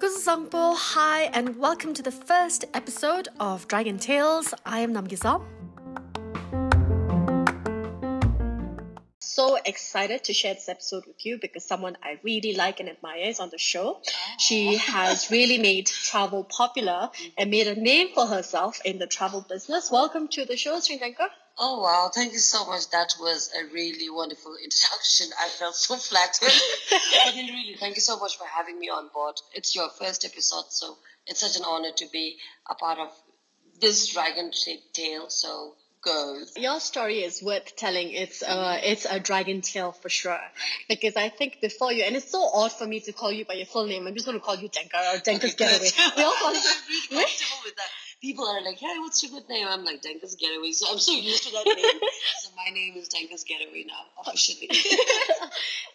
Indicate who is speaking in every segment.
Speaker 1: Guzangpo, hi, and welcome to the first episode of Dragon Tales. I am Namgay Zam. So excited to share this episode with you because someone I really like and admire is on the show. She has really made travel popular and made a name for herself in the travel business. Welcome to the show, Tshering Denkar.
Speaker 2: Oh wow, thank you so much. That was a really wonderful introduction. I felt so flattered. but then really, thank you so much for having me on board. It's your first episode, so it's such an honor to be a part of this dragon-shaped tale. So go.
Speaker 1: Your story is worth telling. It's uh it's a dragon tale for sure. Because I think before you and it's so odd for me to call you by your full name. I'm just gonna call you Denkar or Denkar's
Speaker 2: Okay,
Speaker 1: Getaway. We all call you
Speaker 2: I'm really comfortable with that. People are like, hey, what's your good name? I'm like, Denkar's Getaway. So I'm so used to that name. so my name is Denkar's Getaway now, officially.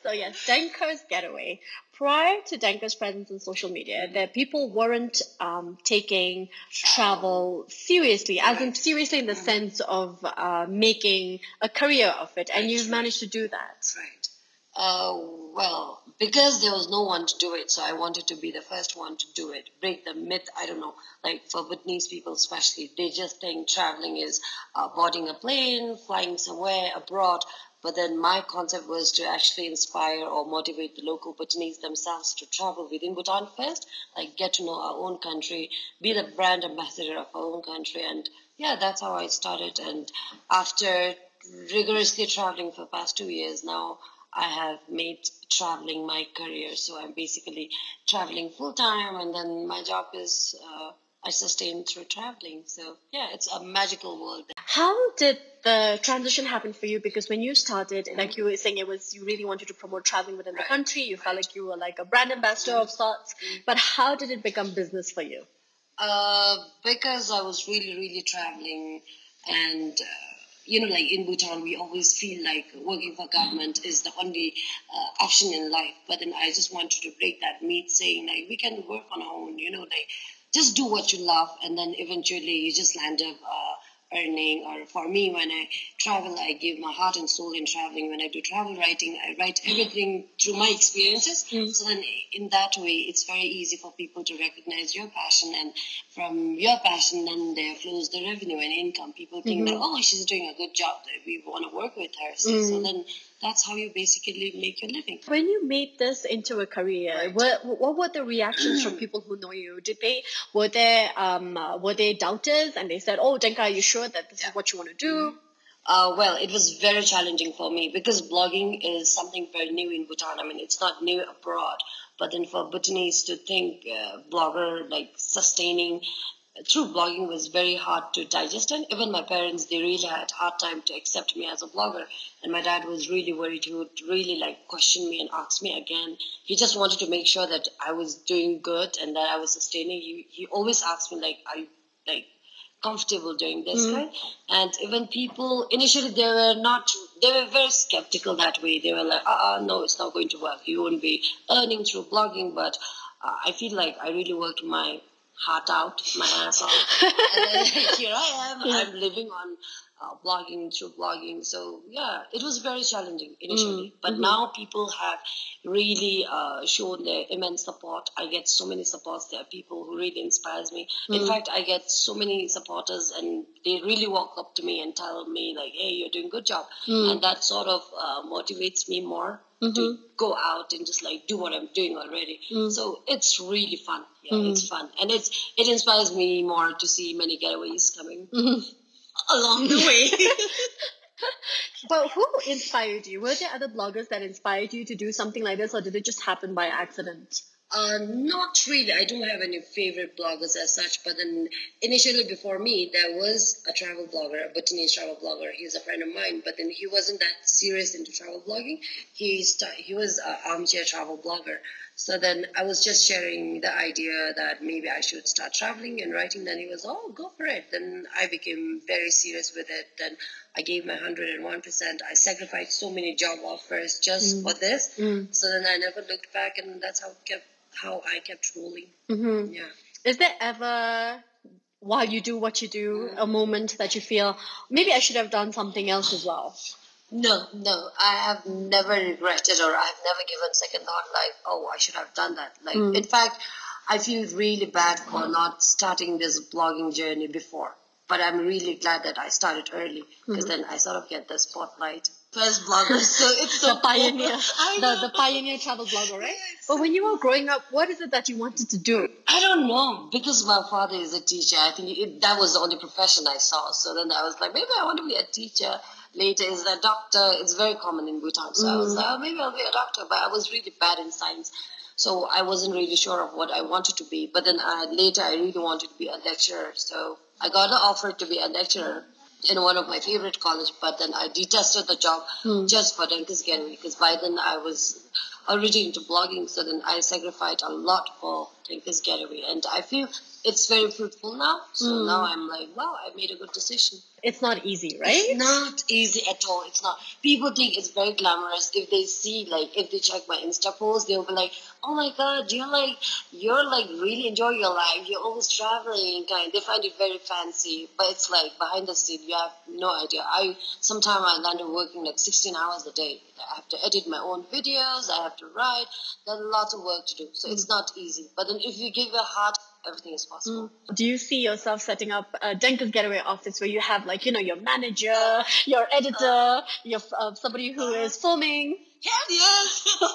Speaker 1: so yes, Denkar's Getaway. Prior to Denkar's presence on social media, the people weren't um, taking travel seriously, as in seriously in the sense of uh, making a career of it, and
Speaker 2: Right,
Speaker 1: you've managed to do that.
Speaker 2: Right. Uh, well, because there was no one to do it, so I wanted to be the first one to do it. Break the myth. I don't know, like for Bhutanese people especially, they just think traveling is uh, boarding a plane, flying somewhere abroad. But then my concept was to actually inspire or motivate the local Bhutanese themselves to travel within Bhutan first, like get to know our own country, be the brand ambassador of our own country, and yeah, that's how I started. And after rigorously traveling for past two years now, I have made traveling my career. So I'm basically traveling full time, and then my job is uh, I sustain through traveling. So yeah, it's a magical world.
Speaker 1: How did the transition happen for you? Because when you started, like you were saying, it was you really wanted to promote traveling within the country. You felt like you were like a brand ambassador of sorts. But how did it become business for you?
Speaker 2: Uh, because I was really, really traveling, and uh, you know, like in Bhutan, we always feel like working for government is the only uh, option in life. But then I just wanted to break that myth, saying like we can work on our own. You know, like just do what you love, and then eventually you just land up. Uh, earning or for me when i travel i give my heart and soul in traveling. When i do travel writing i write everything through my experiences. Mm. So then in that way it's very easy for people to recognize your passion. And from your passion then there flows the revenue and income. People think that mm-hmm. oh she's doing a good job. That we want to work with her. So, so then that's how you basically make your living
Speaker 1: When you made this into a career, what what were the reactions from people who know you? Did they were there um uh, were they doubters and they said, "Oh, Denkar, are you sure that this is what you want to do?"
Speaker 2: Uh, well, it was very challenging for me because blogging is something very new in Bhutan. I mean, it's not new abroad, but then for Bhutanese to think uh, blogger like sustaining through blogging was very hard to digest, and even my parents they really had hard time to accept me as a blogger. And my dad was really worried; he would really like question me and ask me again. He just wanted to make sure that I was doing good and that I was sustaining. He he always asked me like, "Are you like?" comfortable doing this right and even people initially they were not they were very skeptical that way they were like uh no it's not going to work you won't be earning through blogging but uh, i feel like i really worked my heart out my ass off and here i am i'm living on uh, blogging through blogging. So yeah it was very challenging initially. But now people have really uh, shown their immense support. I get so many supports. There are people who really inspires me. In fact i get so many supporters and they really walk up to me and tell me like hey you're doing good job. And that sort of uh, motivates me more to mm-hmm. go out and just like do what i'm doing already. Mm. So it's really fun. Yeah mm-hmm. it's fun. And it's it inspires me more to see many getaways coming mm-hmm. along the way.
Speaker 1: But who inspired you? Were there other bloggers that inspired you to do something like this, or did it just happen by accident?
Speaker 2: Uh, not really. I don't have any favorite bloggers as such, but then initially before me, there was a travel blogger, a Bhutanese travel blogger. He's a friend of mine, but then he wasn't that serious into travel blogging. He sta- he was an armchair travel blogger. So then I was just sharing the idea that maybe I should start traveling and writing. Then he was, oh, go for it. Then I became very serious with it. Then I gave my 101%. I sacrificed so many job offers just for this. So then I never looked back, and that's how it kept how I kept rolling.
Speaker 1: Mm-hmm.
Speaker 2: Yeah.
Speaker 1: Is there ever, while you do what you do, a moment that you feel maybe I should have done something else as well?
Speaker 2: No, no, I have never regretted or I've never given second thought like, oh, I should have done that. Like,
Speaker 1: Mm.
Speaker 2: in fact, I feel really bad for not starting this blogging journey before. But I'm really glad that I started early because then I sort of get the spotlight. First blogger, so it's so
Speaker 1: the pioneer, the, the pioneer travel blogger, right? But when you were growing up, what is it that you wanted to do?
Speaker 2: I don't know because my father is a teacher. I think it, that was the only profession I saw. So then I was like, maybe I want to be a teacher. Later is a doctor. It's very common in Bhutan. So I was mm. like, oh, maybe I'll be a doctor. But I was really bad in science, so I wasn't really sure of what I wanted to be. But then I, later I really wanted to be a lecturer. So I got an offer to be a lecturer in one of my favorite college. But then I detested the job hmm. just for Denkar's Getaway because by then I was already into blogging, so then I sacrificed a lot for Denkar's getaway and I feel it's very fruitful now. So mm. now I'm like, wow, I made a good decision.
Speaker 1: It's not easy, right?
Speaker 2: It's not easy at all. It's not. People think it's very glamorous. If they see, like, if they check my Insta post, they'll be like, "Oh my God, you're like, you're like really enjoy your life. You're always traveling." Kind. They find it very fancy, but it's like behind the scene, you have no idea. I sometimes I land up working like 16 hours a day. I have to edit my own videos. I have to write. There's lots of work to do, so it's mm. not easy. But then if you give your heart, everything is possible. Mm.
Speaker 1: Do you see yourself setting up a Denkar's Getaway office where you have, like, you know, your manager, your editor, uh. your uh, somebody who uh. is filming?
Speaker 2: Hell yes!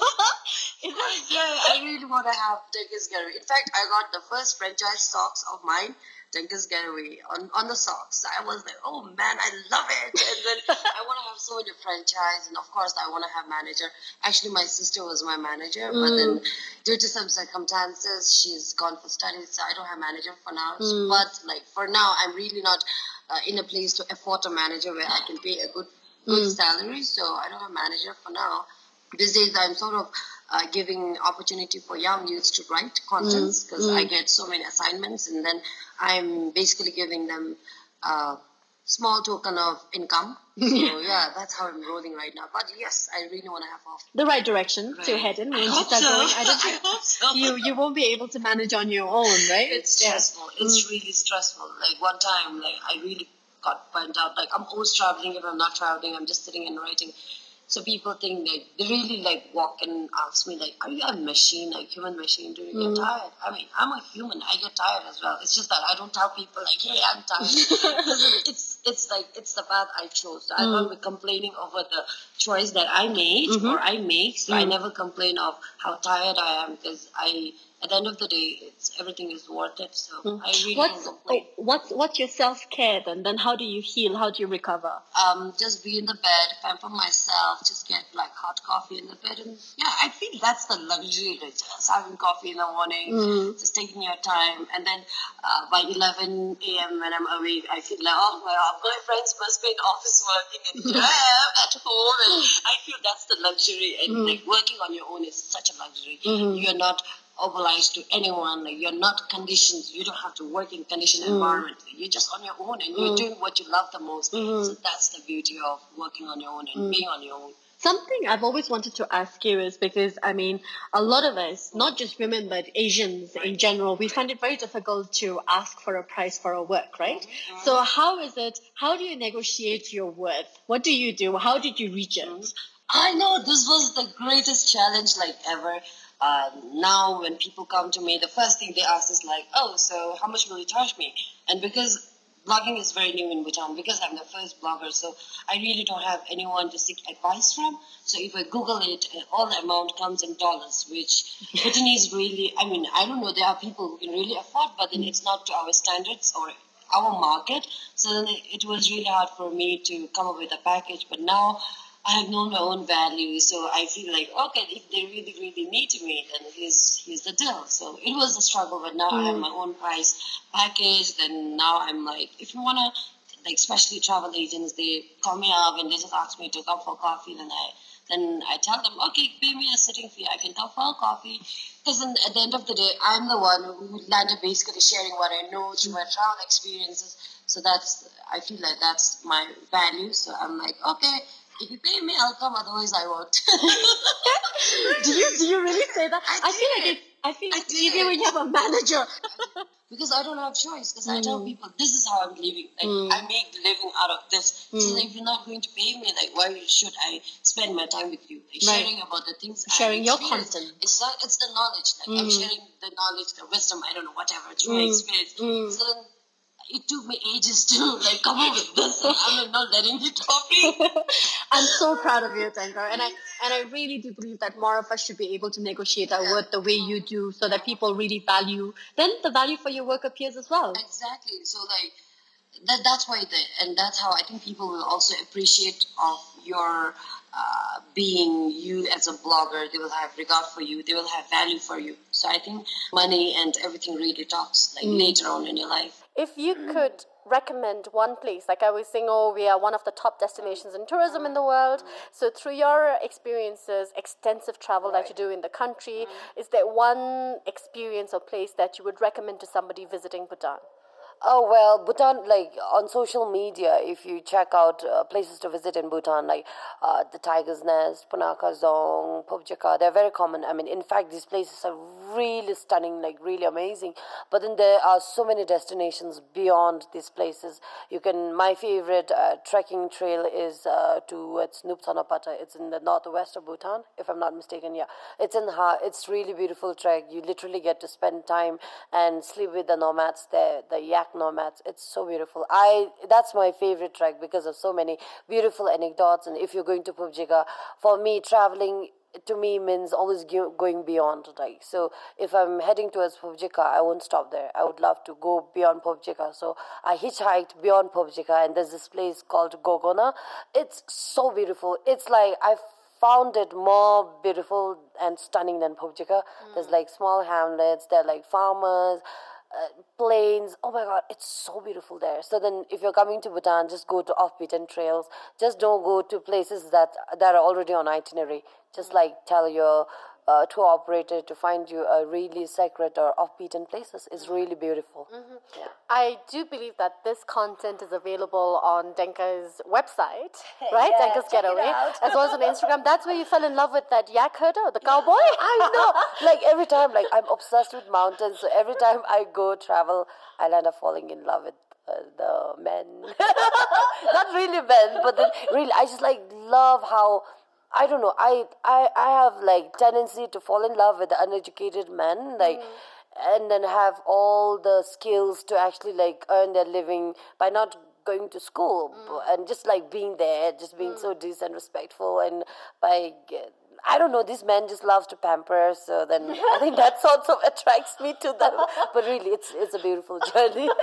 Speaker 2: yeah, I really want to have Denkar's Getaway. In fact, I got the first franchise socks of mine, Denkar's Getaway, on, on the socks. I was like, oh man, I love it. And then I want to have so many franchise, and of course, I want to have manager. Actually, my sister was my manager, but mm. then due to some circumstances, she's gone for studies, so I don't have manager for now. Mm. But like for now, I'm really not uh, in a place to afford a manager where I can pay a good good mm. salary. So I don't have manager for now. These days, I'm sort of uh, giving opportunity for young youths to write contents mm, because I mm. get so many assignments, and then I'm basically giving them a small token of income. So yeah, that's how I'm rolling right now. But yes, I really want to have off.
Speaker 1: The right direction to
Speaker 2: Right.
Speaker 1: head in when
Speaker 2: I
Speaker 1: you
Speaker 2: hope so.
Speaker 1: going. I don't
Speaker 2: I hope so.
Speaker 1: you you won't be able to manage on your own, right?
Speaker 2: It's
Speaker 1: Yeah.
Speaker 2: stressful. It's mm. really stressful. Like one time, like I really got burnt out. Like I'm always traveling. If I'm not traveling, I'm just sitting and writing. So people think like they really like walk and ask me like, "Are you a machine, like human machine? Do you get mm. tired?" I mean, I'm a human. I get tired as well. It's just that I don't tell people like, "Hey, I'm tired." It's it's like it's the path I chose. so I won't mm. be complaining over the choice that I made mm-hmm. or I make. So I mm. never complain of how tired I am because I. At the end of the day, it's everything is worth it. So I really
Speaker 1: What's oh, what's what's your self care then? Then how do you heal? How do you recover?
Speaker 2: um, just be in the bed, pamper myself, just get like hot coffee in the bed, and yeah, I feel that's the luxury, like just having coffee in the morning, just taking your time, and then uh, by 11 a.m. when I'm awake, I feel like oh my god, my friends must be in office working, and here I am at home, and I feel that's the luxury, and like working on your own is such a luxury. You're not obliged to anyone. Like you're not conditioned. You don't have to work in conditioned mm. environment. You're just on your own and you're mm. doing what you love the most. So mm-hmm. that's the beauty of working on your own and mm. being on your own.
Speaker 1: Something I've always wanted to ask you is because I mean, a lot of us, not just women but Asians in general, we find it very difficult to ask for a price for our work, right? Mm-hmm. So how is it? How do you negotiate your worth? What do you do? How did you reach it? Mm-hmm.
Speaker 2: I know this was the greatest challenge like ever. Uh, now when people come to me, the first thing they ask is like, "Oh, so how much will you charge me?" And because blogging is very new in Bhutan, because I'm the first blogger, so I really don't have anyone to seek advice from. So if I Google it, uh, all the amount comes in dollars, which Bhutanese really, I mean, I don't know, there are people who can really afford, but then it's not to our standards or our market. So it was really hard for me to come up with a package. But now I have known my own value, so I feel like okay, if they really, really need me, then here's here's the deal. So it was a struggle, but now I have mm. my own price package. and now I'm like, if you wanna, like especially travel agents, they call me up and they just ask me to come for coffee, then I then I tell them, okay, pay me a sitting fee. I can come for a coffee. Because at the end of the day, I'm the one who landed basically sharing what I know through my travel experiences. So that's, I feel like that's my value. So I'm like, okay, if you pay me, I'll come. Otherwise, I won't.
Speaker 1: do you do you really say that?
Speaker 2: I
Speaker 1: I feel like
Speaker 2: did.
Speaker 1: it's
Speaker 3: I feel it's easier when you have a manager.
Speaker 4: because I don't have choice. Because I tell mm. people this is how I'm living. Like mm. I make the living out of this. So mm. if you're not going to pay me, like why should I spend my time with you? Like
Speaker 3: Right.
Speaker 4: sharing about the things.
Speaker 3: Sharing your content.
Speaker 4: It's not. It's the knowledge. Like I'm sharing the knowledge, the wisdom. I don't know whatever through my experience. So then it took me ages to like come up with this. And I'm not letting you copy.
Speaker 3: I'm so proud of you, Denkar, and I and I really do believe that more of us should be able to negotiate our work the way you do, so that people really value. Then the value for your work appears as well.
Speaker 4: Exactly. So like that that's why the and that's how I think people will also appreciate of your uh, being you as a blogger. They will have regard for you. They will have value for you. So I think money and everything really talks like later on in your life.
Speaker 1: If you could recommend one place, like I was saying, oh, we are one of the top destinations in tourism in the world. So, through your experiences, extensive travel that you do in the country, is there one experience or place that you would recommend to somebody visiting Bhutan?
Speaker 2: Oh well, Bhutan like on social media. If you check out uh, places to visit in Bhutan, like uh, the Tiger's Nest, Punakha Dzong, Phobjikha, they're very common. I mean, in fact, these places are really stunning, like really amazing. But then there are so many destinations beyond these places. You can. My favorite uh, trekking trail is uh, towards Nub Tshonapata. It's in the northwest of Bhutan, if I'm not mistaken. Yeah, it's in Ha. It's really beautiful trek. You literally get to spend time and sleep with the nomads there, the yak nomads. It's so beautiful. I that's my favorite track because of so many beautiful anecdotes. And if you're going to Phobjikha, for me, traveling to me means always going beyond like so if i'm heading towards Phobjikha, i won't stop there i would love to go beyond Phobjikha. so i hitchhiked beyond Phobjikha, and there's this place called gogona it's so beautiful it's like i found it more beautiful and stunning than Phobjikha. there's mm. like small hamlets there are like farmers uh, plains. Oh my god, it's so beautiful there. So then, if you're coming to Bhutan, just go to off-beaten trails. Just don't go to places that that are already on itinerary. Just like tell your uh, tour operator to find you a really sacred or off-beaten places. It's really beautiful. Yeah.
Speaker 1: I do believe that this content is available on Denkar's website, right?
Speaker 2: Yeah, Denkar's
Speaker 1: Getaway, as well as on Instagram. That's where you fell in love with that yak herder, the cowboy.
Speaker 2: I know. Like every time, like I'm obsessed with mountains. So every time I go travel, I end up falling in love with uh, the men. Not really men, but then really, I just like love how. I don't know. I I I have like tendency to fall in love with the uneducated men, like, mm. and then have all the skills to actually like earn their living by not going to school mm. b- and just like being there, just being mm. so decent, respectful, and by I don't know, these men just love to pamper. So then I think that sort of attracts me to them. But really, it's it's a beautiful journey.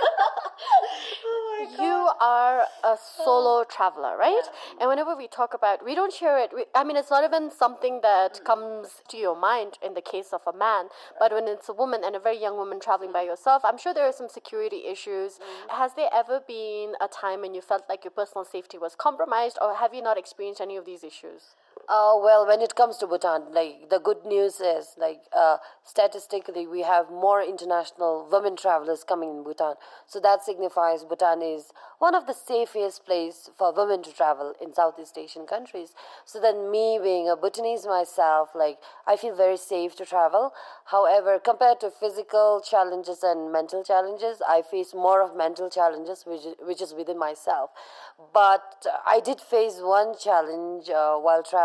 Speaker 1: You are a solo traveler, right? And whenever we talk about, we don't share it. We, I mean, it's not even something that mm-hmm. comes to your mind in the case of a man, but when it's a woman and a very young woman traveling by mm-hmm. yourself, I'm sure there are some security issues. Mm-hmm. Has there ever been a time when you felt like your personal safety was compromised, or have you not experienced any of these issues?
Speaker 2: Uh, well, when it comes to Bhutan, like the good news is, like uh, statistically, we have more international women travelers coming in Bhutan. So that signifies Bhutan is one of the safest place for women to travel in Southeast Asian countries. So then, me being a Bhutanese myself, like I feel very safe to travel. However, compared to physical challenges and mental challenges, I face more of mental challenges, which is, which is within myself. But I did face one challenge uh, while traveling.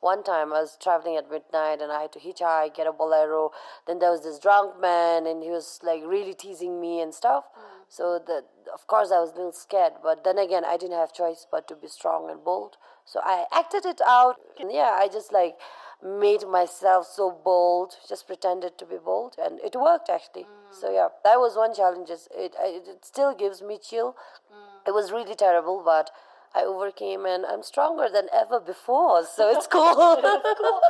Speaker 2: One time I was traveling at midnight and I had to hitchhike, get a bolero. Then there was this drunk man and he was like really teasing me and stuff. Mm. So the, of course I was a little scared, but then again I didn't have choice but to be strong and bold. So I acted it out. And yeah, I just like made myself so bold, just pretended to be bold, and it worked actually. Mm. So yeah, that was one challenge. It it, it still gives me chill. Mm. It was really terrible, but I overcame, and I'm stronger than ever before. So it's cool.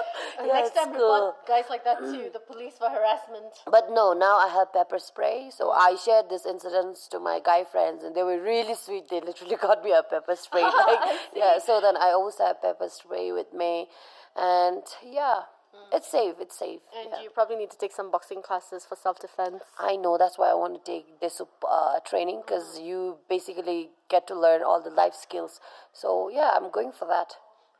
Speaker 2: Yeah,
Speaker 1: Next
Speaker 2: it's
Speaker 1: time,
Speaker 2: cool.
Speaker 1: guys like that too, the police for harassment.
Speaker 2: But no, now I have pepper spray. So I shared this incidents to my guy friends, and they were really sweet. They literally got me a pepper spray. Like, yeah. So then I always have pepper spray with me, and yeah, it's safe. It's safe.
Speaker 1: And
Speaker 2: yeah.
Speaker 1: you probably need to take some boxing classes for self defense.
Speaker 2: I know that's why I want to take this uh, training because you basically get to learn all the life skills. So yeah, I'm going for that.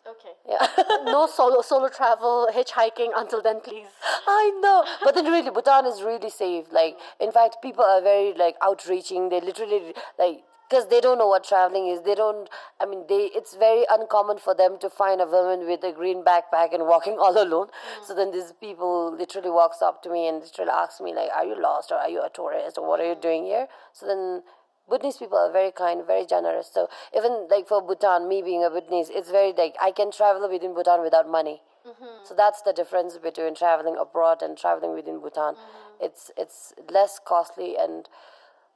Speaker 5: Okay.
Speaker 6: Yeah.
Speaker 5: no solo solo travel, hitchhiking until then, please.
Speaker 6: I know, but then really, Bhutan is really safe. Like, in fact, people are very like outreaching. They literally like because they don't know what traveling is. They don't. I mean, they. It's very uncommon for them to find a woman with a green backpack and walking all alone. Mm. So then these people literally walks up to me and literally asks me like, "Are you lost or are you a tourist or what are you doing here?" So then Bhutanese people are very kind, very generous. So even like for Bhutan, me being a Bhutanese, it's very like I can travel within Bhutan without money. Mm-hmm. So that's the difference between traveling abroad and traveling within Bhutan. Mm-hmm. It's it's less costly and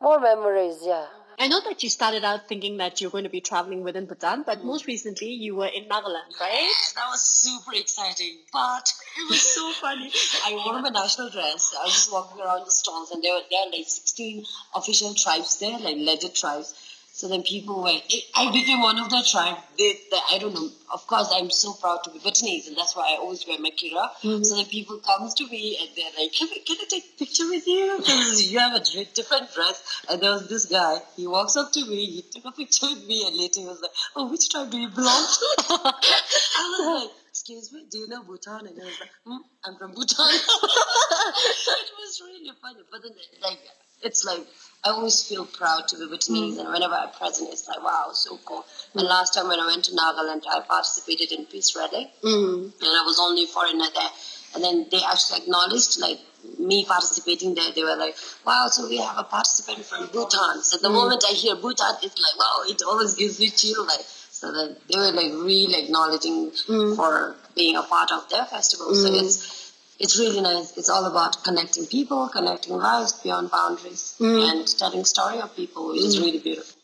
Speaker 6: more memories. Yeah.
Speaker 1: I know that you started out thinking that you're going to be traveling within Bhutan, but mm. most recently you were in Nagaland, right?
Speaker 2: That was super exciting, but it was so funny. I wore my national dress. I was just walking around the stalls, and there were there were like 16 official tribes there, like legit tribes so then people were, I became one of the tribe. They, they, I don't know. Of course, I'm so proud to be Bhutanese, and that's why I always wear my kira. Mm-hmm. So then people comes to me and they're like, "Can I, can I take a picture with you? Because you have a different dress." And there was this guy. He walks up to me. He took a picture with me, and later he was like, "Oh, which tribe do you belong to?" I was like excuse me, do you know Bhutan? And I was like, hmm, I'm from Bhutan. it was really funny. But then, like, it's like I always feel proud to be Bhutanese, mm. and whenever I present, it's like wow, so cool. Mm. And last time when I went to Nagaland, I participated in Peace Rally, mm. and I was only foreigner there. And then they actually acknowledged like me participating there. They were like, wow, so we have a participant from Bhutan. So the mm. moment I hear Bhutan, it's like wow, it always gives me chill. Like so that they were like really acknowledging mm. for being a part of their festival. So mm. it's it's really nice. It's all about connecting people, connecting lives beyond boundaries, mm. and telling story of people, which mm. is really beautiful.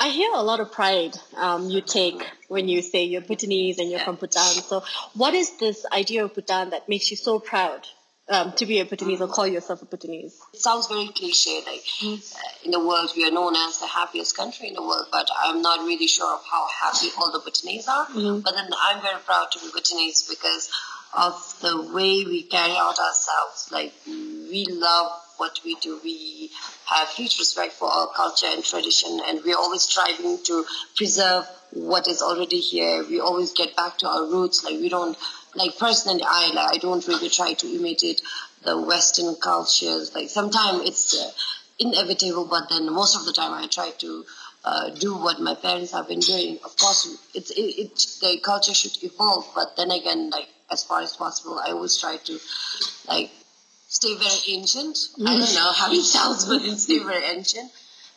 Speaker 1: I hear a lot of pride um, you take when you say you're Bhutanese and you're yeah. from Bhutan. So, what is this idea of Bhutan that makes you so proud um, to be a Bhutanese or call yourself a Bhutanese?
Speaker 2: It sounds very cliche. Like mm. uh, in the world, we are known as the happiest country in the world, but I'm not really sure of how happy all the Bhutanese are. Mm. But then I'm very proud to be Bhutanese because of the way we carry out ourselves. Like we love what we do. We have huge respect for our culture and tradition, and we're always striving to preserve what is already here. We always get back to our roots. Like we don't, like personally, I like I don't really try to imitate the Western cultures. Like sometimes it's uh, inevitable, but then most of the time I try to. Uh, do what my parents have been doing. Of course, it's it, it, the culture should evolve, but then again, like as far as possible. I always try to like stay very ancient. I mm-hmm. don't know how it sounds, but stay very ancient.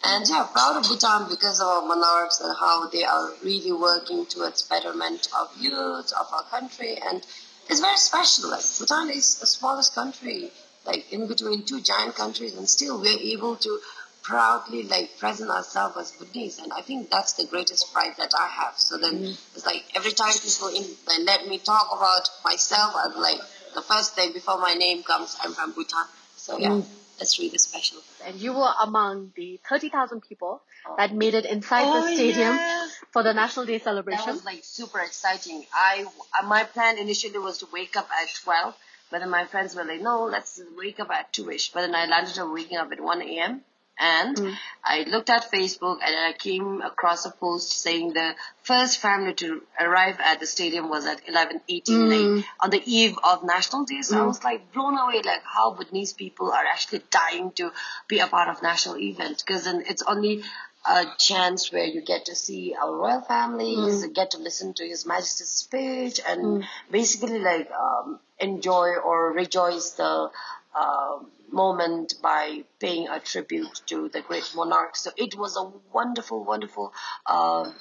Speaker 2: And yeah, proud of Bhutan because of our monarchs and how they are really working towards betterment of youth, of our country. And it's very special. Like Bhutan is the smallest country, like in between two giant countries, and still we're able to proudly like present ourselves as Buddhists, and I think that's the greatest pride that I have. So then mm-hmm. it's like every time people in, they let me talk about myself, I'm like the first day before my name comes, I'm from Bhutan. So yeah, mm. that's really special.
Speaker 1: And you were among the thirty thousand people oh. that made it inside oh, the stadium yeah. for the National Day celebration.
Speaker 2: That was like super exciting. I uh, my plan initially was to wake up at twelve. But then my friends were like, no, let's wake up at 2ish. But then I landed up waking up at 1 a.m. And mm. I looked at Facebook and I came across a post saying the first family to arrive at the stadium was at 11, 18 mm. on the eve of National Day. So mm. I was like blown away, like how Bhutanese people are actually dying to be a part of national event because then it's only a chance where you get to see our royal families, mm. get to listen to His Majesty's speech, and mm. basically like um, enjoy or rejoice the uh, moment by paying a tribute to the great monarch. So it was a wonderful, wonderful uh,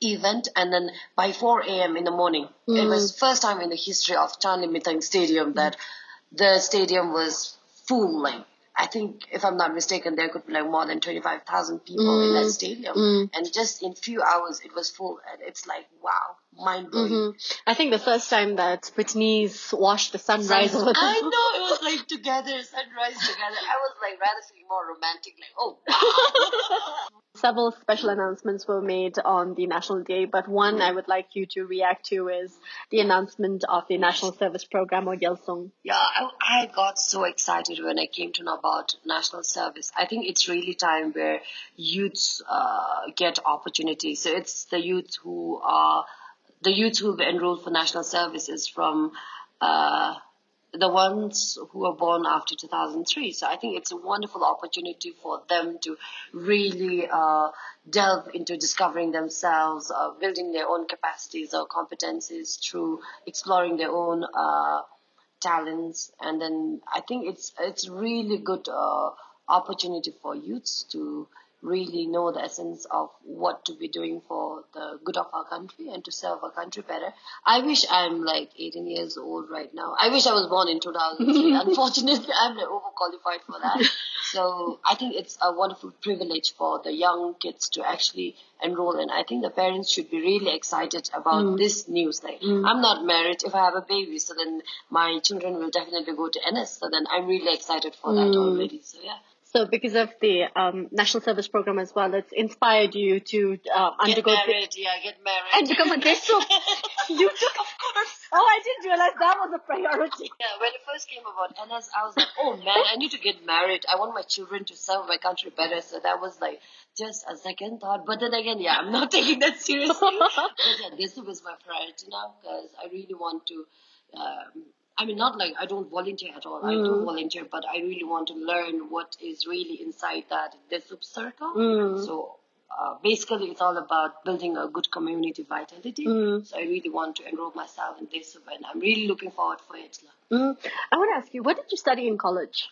Speaker 2: event. And then by 4 a.m. in the morning, mm. it was first time in the history of Changlimithang Stadium that the stadium was full. Like I think, if I'm not mistaken, there could be like more than 25,000 people mm. in that mm. stadium. Mm. And just in few hours, it was full. And it's like, wow, mind blowing. Mm-hmm.
Speaker 1: I think the first time that Bhutanese watched the sunrise
Speaker 2: over I know, it was like together, sunrise together. I was like rather feeling more romantic, like, oh, wow.
Speaker 1: Several special announcements were made on the National Day, but one I would like you to react to is the announcement of the National Service Program or Gyalsung.
Speaker 2: Yeah, I, I got so excited when I came to know about National Service. I think it's really time where youths uh, get opportunities. So it's the youth who are the youth who enrolled for national services from uh, the ones who were born after 2003. So I think it's a wonderful opportunity for them to really uh, delve into discovering themselves, uh, building their own capacities or competencies through exploring their own uh, talents. And then I think it's it's really good uh, opportunity for youths to really know the essence of what to be doing for the good of our country and to serve our country better. I wish I'm like 18 years old right now. I wish I was born in 2003. Unfortunately, I'm like overqualified for that. So I think it's a wonderful privilege for the young kids to actually enroll and I think the parents should be really excited about mm. this news. Like, mm. I'm not married. If I have a baby, so then my children will definitely go to NS. So then I'm really excited for mm. that already. So yeah.
Speaker 1: So because of the um, national service program as well, it's inspired you to uh, undergo.
Speaker 2: Get married, the, yeah, get married.
Speaker 1: And become a Desuup. you took, of course. Oh, I didn't realize that was a priority.
Speaker 2: Yeah, when it first came about NS, I was like, oh man, I need to get married. I want my children to serve my country better. So that was like just a second thought. But then again, yeah, I'm not taking that seriously. but yeah, this was my priority now because I really want to. Um, I mean, not like I don't volunteer at all. Mm. I do mm. volunteer, but I really want to learn what is really inside that Desuup circle. Mm. So uh, basically, it's all about building a good community vitality. Mm. So I really want to enroll myself in this, and I'm really looking forward for it.
Speaker 1: Mm. I want to ask you, what did you study in college?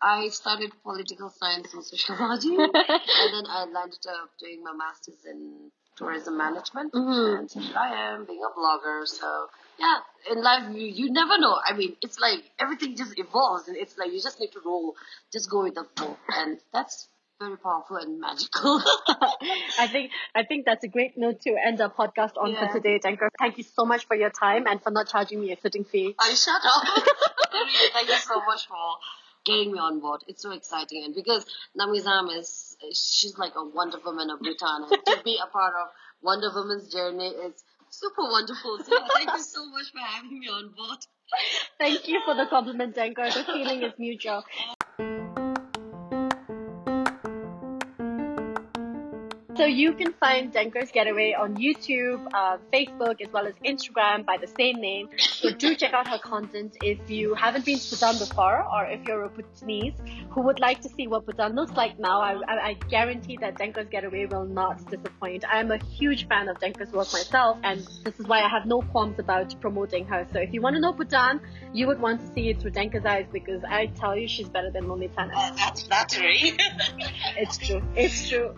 Speaker 2: I studied political science and sociology, and then I landed up doing my master's in tourism management. Mm-hmm. And here I am being a blogger. So yeah, in life you, you never know. I mean, it's like everything just evolves, and it's like you just need to roll, just go with the flow, and that's very powerful and magical.
Speaker 1: I think I think that's a great note to end our podcast on yeah. for today, Denkar. Thank you so much for your time and for not charging me a sitting fee.
Speaker 2: I shut up. thank you so much for getting me on board. It's so exciting, and because Namgay Zam is she's like a Wonder Woman of Bhutan, and to be a part of Wonder Woman's journey is super wonderful. So thank you so much for having me on board.
Speaker 1: Thank you for the compliment, Denkar. The feeling is mutual. So you can find Denkar's Getaway on YouTube, uh, Facebook, as well as Instagram by the same name. So do check out her content if you haven't been to Bhutan before or if you're a Bhutanese who would like to see what Bhutan looks like now. I, I, I guarantee that Denkar's Getaway will not disappoint. I am a huge fan of Denkar's work myself and this is why I have no qualms about promoting her. So if you want to know Bhutan, you would want to see it through Denkar's eyes because I tell you she's better than Planet.
Speaker 2: Uh, that's flattery.
Speaker 1: it's true. It's true.